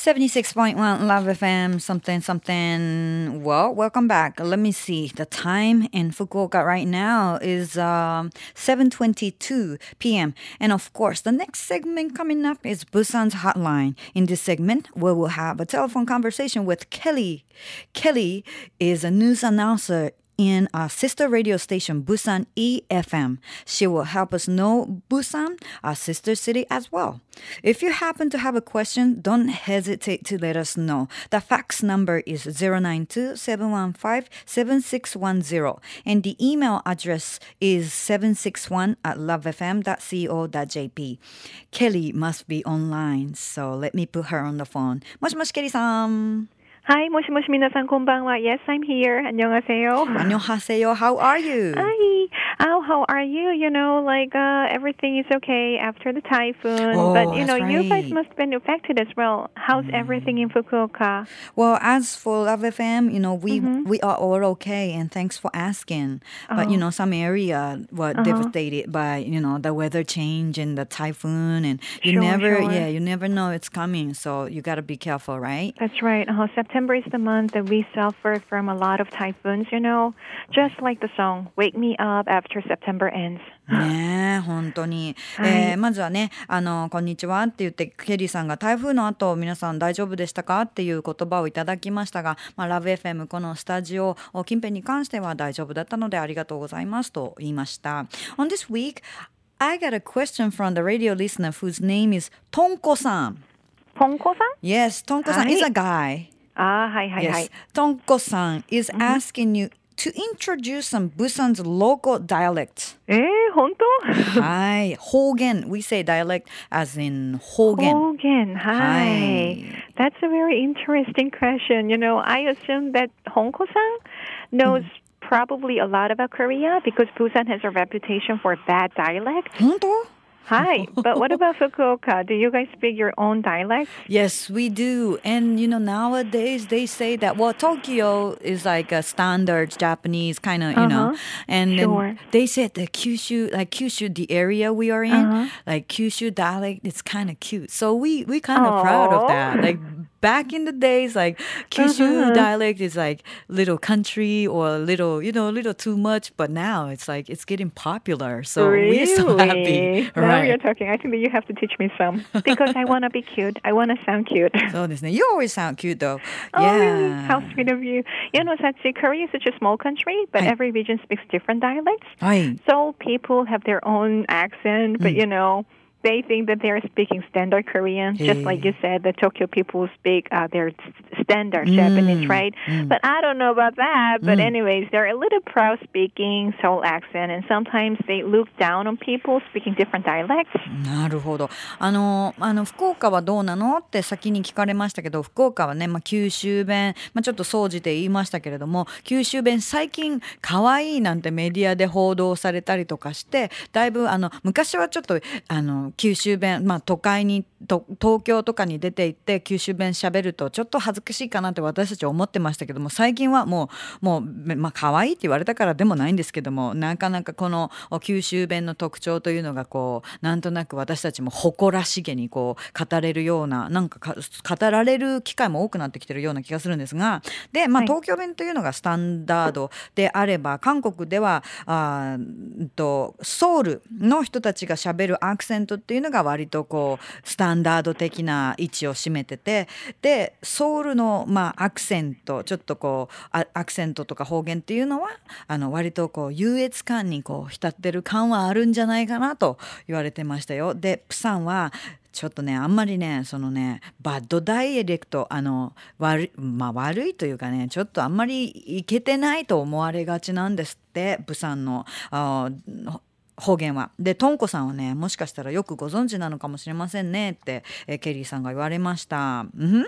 76.1 Love FM something something. Well, welcome back. Let me see. The time in Fukuoka right now is um, 7:22 p.m. And of course, the next segment coming up is Busan's Hotline. In this segment, we will have a telephone conversation with Kelly. Kelly is a news announcer in our sister radio station, Busan EFM. She will help us know Busan, our sister city, as well. If you happen to have a question, don't hesitate to let us know. The fax number is 092 7610 and the email address is 761 at lovefm.co.jp. Kelly must be online, so let me put her on the phone. Much Kelly-san. Hi, 모시모시 minasan konbanwa. Yes, I'm here. 안녕하세요. 안녕하세요. How are you? Hi. Oh, how are you? You know, like uh, everything is okay after the typhoon. Oh, but you know, right. you guys must have been affected as well. How's mm. everything in Fukuoka? Well, as for Love FM, you know, we mm-hmm. we are all okay, and thanks for asking. Oh. But you oh. know, some area were uh-huh. devastated by you know the weather change and the typhoon, and you sure, never, sure. yeah, you never know it's coming. So you gotta be careful, right? That's right. Uh-huh. September is the month that we suffer from a lot of typhoons, you know, just like the song "Wake Me Up After September Ends." ねえ本当に、はいえーまずはねあの「こんにちは」って言ってケリーさんが台風の後皆さん大丈夫でしたかっていう言葉をいただきましたが、まあ、ラブ f m このスタジオ近辺に関しては大丈夫だったのでありがとうございますと言いました On this week I got a question from the radio listener whose name is とんこさん Pongko-san? Yes とんこさんはい is a guy Ah, hi, hi, yes. hi. Tongko san is mm-hmm. asking you to introduce some Busan's local dialect. Eh, honto? hi, Hogen. We say dialect as in Hogen. Hogen, hi. hi. That's a very interesting question. You know, I assume that Honko-san knows mm. probably a lot about Korea because Busan has a reputation for bad dialect. 本当. Hi, but what about Fukuoka? Do you guys speak your own dialect? Yes, we do. And you know, nowadays they say that well, Tokyo is like a standard Japanese kind of, you know. Uh-huh. And Sure. they said that Kyushu, like Kyushu, the area we are in, Uh-huh. like Kyushu dialect, it's kind of cute. So we we kind of proud of that. Like back in the days, like Kyushu uh-huh. dialect is like little country or little, you know, a little too much. But now it's like it's getting popular. So really? we're so happy. Now right. you're talking. I think that you have to teach me some because I want to be cute. I want to sound cute. So this You always sound cute though. Oh, yeah. Really? How sweet of you. You know, Sachi, Korea is such a small country, but every region speaks different dialects. Aye. So people have their own accent, but mm. you know, they think that they're speaking standard Korean, just like you said, the Tokyo people speak uh, their standard Mm. Japanese, right? But I don't know about that. But anyways, they're a little proud speaking Seoul accent, and sometimes they look down on people speaking different dialects. なるほど。あの、あの、福岡はどうなのって先に聞かれましたけど、福岡はね、まあ、九州弁、まあ、ちょっと総じて言いましたけれども、九州弁最近可愛いなんてメディアで報道されたりとかして、だいぶあの、昔はちょっと、あの、九州弁、まあ、都会に、と東京とかに出て行って九州弁喋るとちょっと恥ずかしいかなって私たち思ってましたけども最近はもうもうまあ可愛いって言われたからでもないんですけどもなかなかこの九州弁の特徴というのがこうなんとなく私たちも誇らしげにこう語れるようななんかか語られる機会も多くなってきてるような気がするんですがで、まあ、はい。東京弁というのがスタンダードであれば韓国ではあとソウルの人たちがしゃべるアクセントっていうのが割とこうスタンダード的な位置を占めててでソウルの、まあ、アクセントちょっとこうアクセントとか方言っていうのはあの割とこう優越感にこう浸ってる感はあるんじゃないかなと言われてましたよ。でプサンはちょっとねあんまりねそのねバッドダイエレクトあの悪いまあ悪いというかねちょっとあんまりいけてないと思われがちなんですってプサンのあ方言は。でトンコさんはねもしかしたらよくご存知なのかもしれませんねって、えーケリーさんが言われました。うん、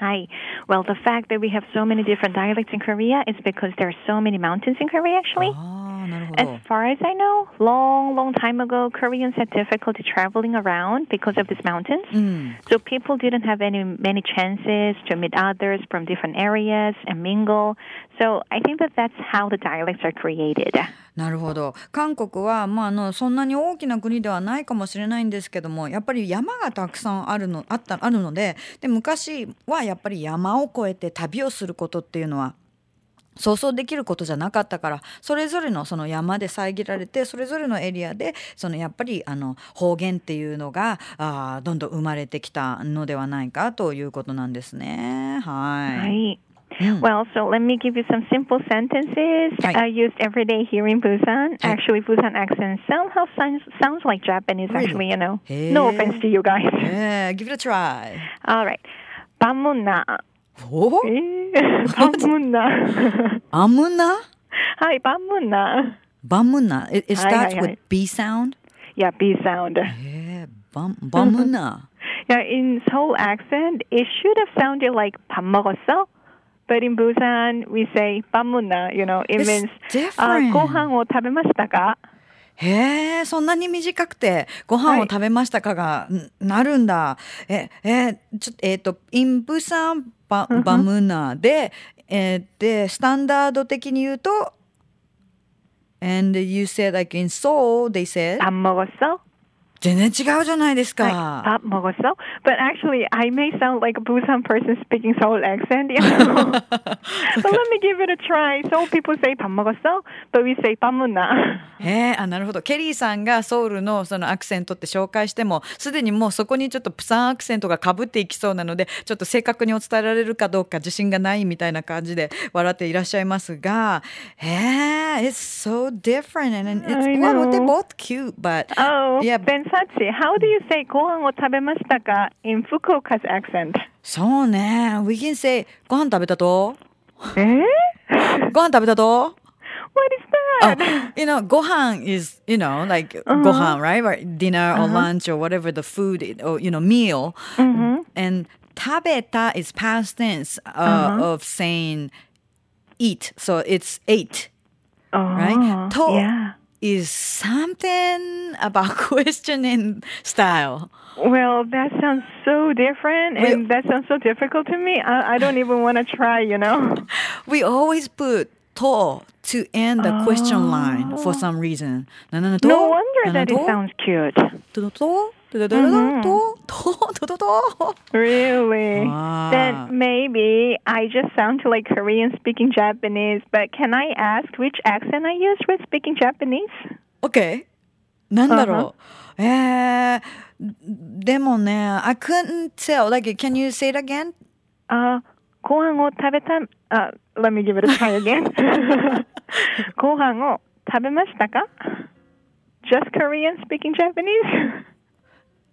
Hi. Well, the fact that we have so many different dialects in Korea is because there are so many mountains in Korea, actually. あーなるほ As ど。far as I know, long, long time ago, Koreans had difficulty traveling around because of these mountains. うん。So people didn't have any many chances to meet others from different areas and mingle. So I think that that's how the dialects are created. なるほど韓国は、まあ、あのそんなに大きな国ではないかもしれないんですけどもやっぱり山がたくさんあるのあったあるのでで昔はやっぱり山を越えて旅をすることっていうのは想像できることじゃなかったからそれぞれのその山で遮られてそれぞれのエリアでそのやっぱりあの方言っていうのがあーどんどん生まれてきたのではないかということなんですね。はい。 Right. Mm. Well, so let me give you some simple sentences Right. I used every day here in Busan. Right. Actually, Busan accent somehow sounds, sounds like Japanese, Really? actually, you know. Hey. No offense to you guys. Yeah, give it a try. All right. 밤문나. お 밤문나. アムナ Hi, 밤문나. バムナ It, it はいはい starts はい with B sound? Yeah, B sound. へえ、バンバムナ Yeah, in Seoul accent, it should have sounded like 밥 먹었어? But in Busan, we say 밤문나. You know, it It's means different. uh, 고항 오 타베마시다가. へえ、そんなに短くてご飯を食べましたかが、んなるんだ。え、え、ちょっと、えっ、と、インプサンババムナで、えーで、スタンダード的に言うと、and you said like in Seoul, they said, 밥 먹었어? 全然違うじゃないですか。はい、あ、もうごちそう。But actually, I may sound like a Busan person speaking Seoul accent. You know? but let me give it a try. So people say パンもごちそう but we say パンムナ。えー、あ、なるほど。ケリーさんがソウルのそのアクセントって紹介しても、すでにもうそこにちょっとプサンアクセントがかぶっていきそうなので、ちょっと正確にお伝えられるかどうか自信がないみたいな感じで笑っていらっしゃいますが、えー、it's so different and it's well, they both cute, but oh, yeah. Sachi, how do you say ご飯を食べましたか in Fukuoka's accent? So, we can say ご飯食べたとえご飯食べたと eh? What is that? Oh, you know, gohan is, you know, like uh-huh. gohan, right? Or dinner or uh-huh. lunch or whatever the food or, you know, meal. Uh-huh. And tabeta is past tense uh, uh-huh. of saying eat. So it's ate. Oh, right? To yeah is something about questioning style. Well, that sounds so different, and that sounds so difficult to me. I, I don't even want to try, you know. We always put to to end the question line for oh. some reason. Oh. No wonder that it sounds cute. To, to, to? To, to, to, to, to, to, to, to. Really? Ah. Then maybe I just sound like Korean speaking Japanese, but can I ask which accent I used with speaking Japanese? OK? なんだろう、えー、でもね、I couldn't tell. Like, can you say it again? Uh, ご飯を食べた, uh, let me give it a try again. ご飯を食べましたか Just Korean speaking Japanese?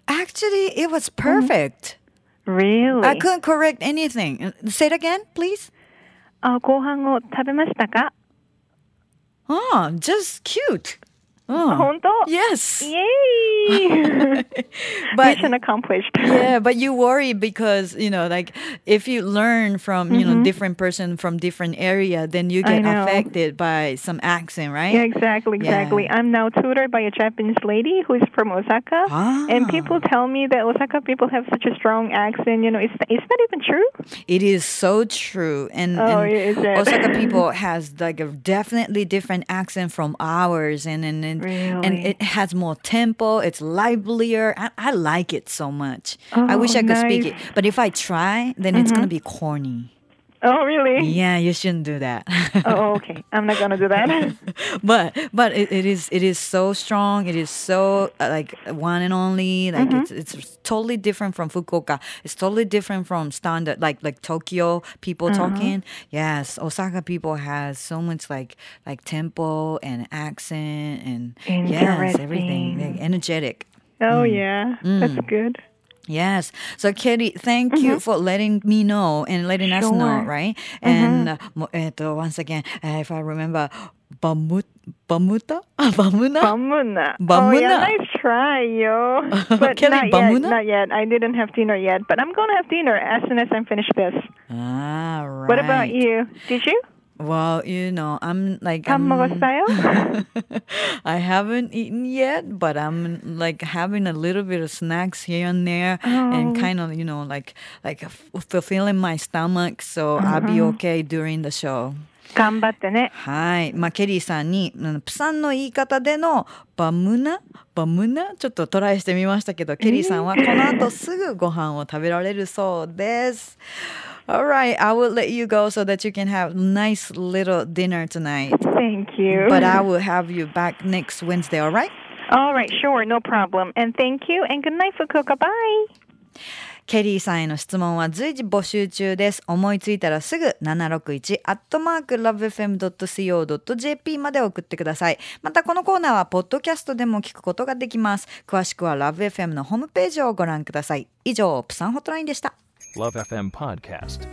Actually, it was perfect. Really? I couldn't correct anything. Say it again, please. あご飯を食べましたか Oh, just cute. Oh. 本当 Yes. Yay! But Mission accomplished. yeah, but you worry because you know, like if you learn from you know different person from different area, then you Mm-hmm. Get affected by some accent, right? Yeah, exactly, exactly. Yeah. I'm now tutored by a Japanese lady who is from Osaka, Ah. and people tell me that Osaka people have such a strong accent. You know, is is that even true? It is so true, and, Oh, and? Osaka people has like a definitely different accent from ours, and and and, and Really? it has more tempo. It's livelier. I, I like it so much. I wish Oh, I could speak nice. Mm-hmm. it, but if I try, then it's gonna be corny. Oh, really? Yeah, you shouldn't do that. Oh, okay. I'm not gonna do that. but but it, it is it is so strong. It is so uh, like one and only. Like Mm-hmm. it's it's totally different from Fukuoka. It's totally different from standard like like Tokyo people Mm-hmm. talking. Yes, Osaka people has so much like like tempo and accent and yes everything like, energetic. oh, yeah. That's good. Yes. So, Kelly, thank mm-hmm. you for letting me know and letting sure. us know, right? Mm-hmm. And uh, once again, uh, if I remember, Bamut, Bamuta? Bamuna? Bamuna. Bamuna. Oh, yeah, nice try, yo. But Kelly, not Bamuna? Yet, not yet. I didn't have dinner yet, but I'm going to have dinner as soon as I finish this. Ah, right. What about you? Did you? Well, you know, I'm like I'm, I haven't eaten yet, but I'm like having a little bit of snacks here and there oh. and kind of, you know, like like fulfilling my stomach so uh-huh. I'll be okay during the show. 頑張ってね。はい。まあ、ケリーさんに、プサンの言い方でのバムナバムナちょっとトライしてみましたけど、ケリーさんはこの後すぐご飯を食べられるそうです。Alright, I will let you go so that you can have nice little dinner tonight. Thank you. But I will have you back next Wednesday, alright? All right, sure, no problem. And thank you, and good night, Fukuoka. Bye. ケリーさんへの質問は随時募集中です。思いついたらすぐ761アットマーク lovefm.co.jp まで送ってください。またこのコーナーはポッドキャストでも聞くことができます。詳しくは LoveFM のホームページをご覧ください。以上、プサンホットラインでした。Love FM Podcast.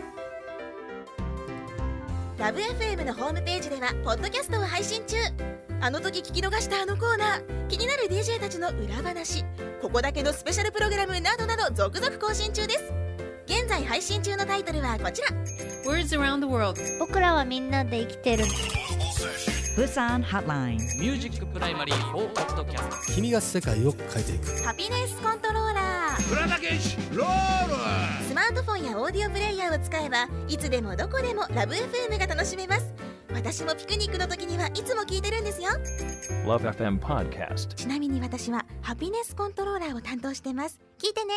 ラブ f m のホームページではポッドキャストを配信中。あの時聞き逃したあのコーナー。気になる DJ たちの裏話。ここだけのスペシャルプログラムなどなど続々更新中です。現在配信中のタイトルはこちら。Words around the world. 僕らはみんなで生きてる。プサンハッライン。ミュージックプライマリー4ポッドキャスト君が世界を変えていく。ハピネスコントローラースマートフォンやオーディオプレイヤーを使えばいつでもどこでもラブ f m が楽しめます。私もピクニックの時にはいつも聞いてるんですよ。Love FM Podcast. ちなみに私はハピネスコントローラーを担当してます。聞いてね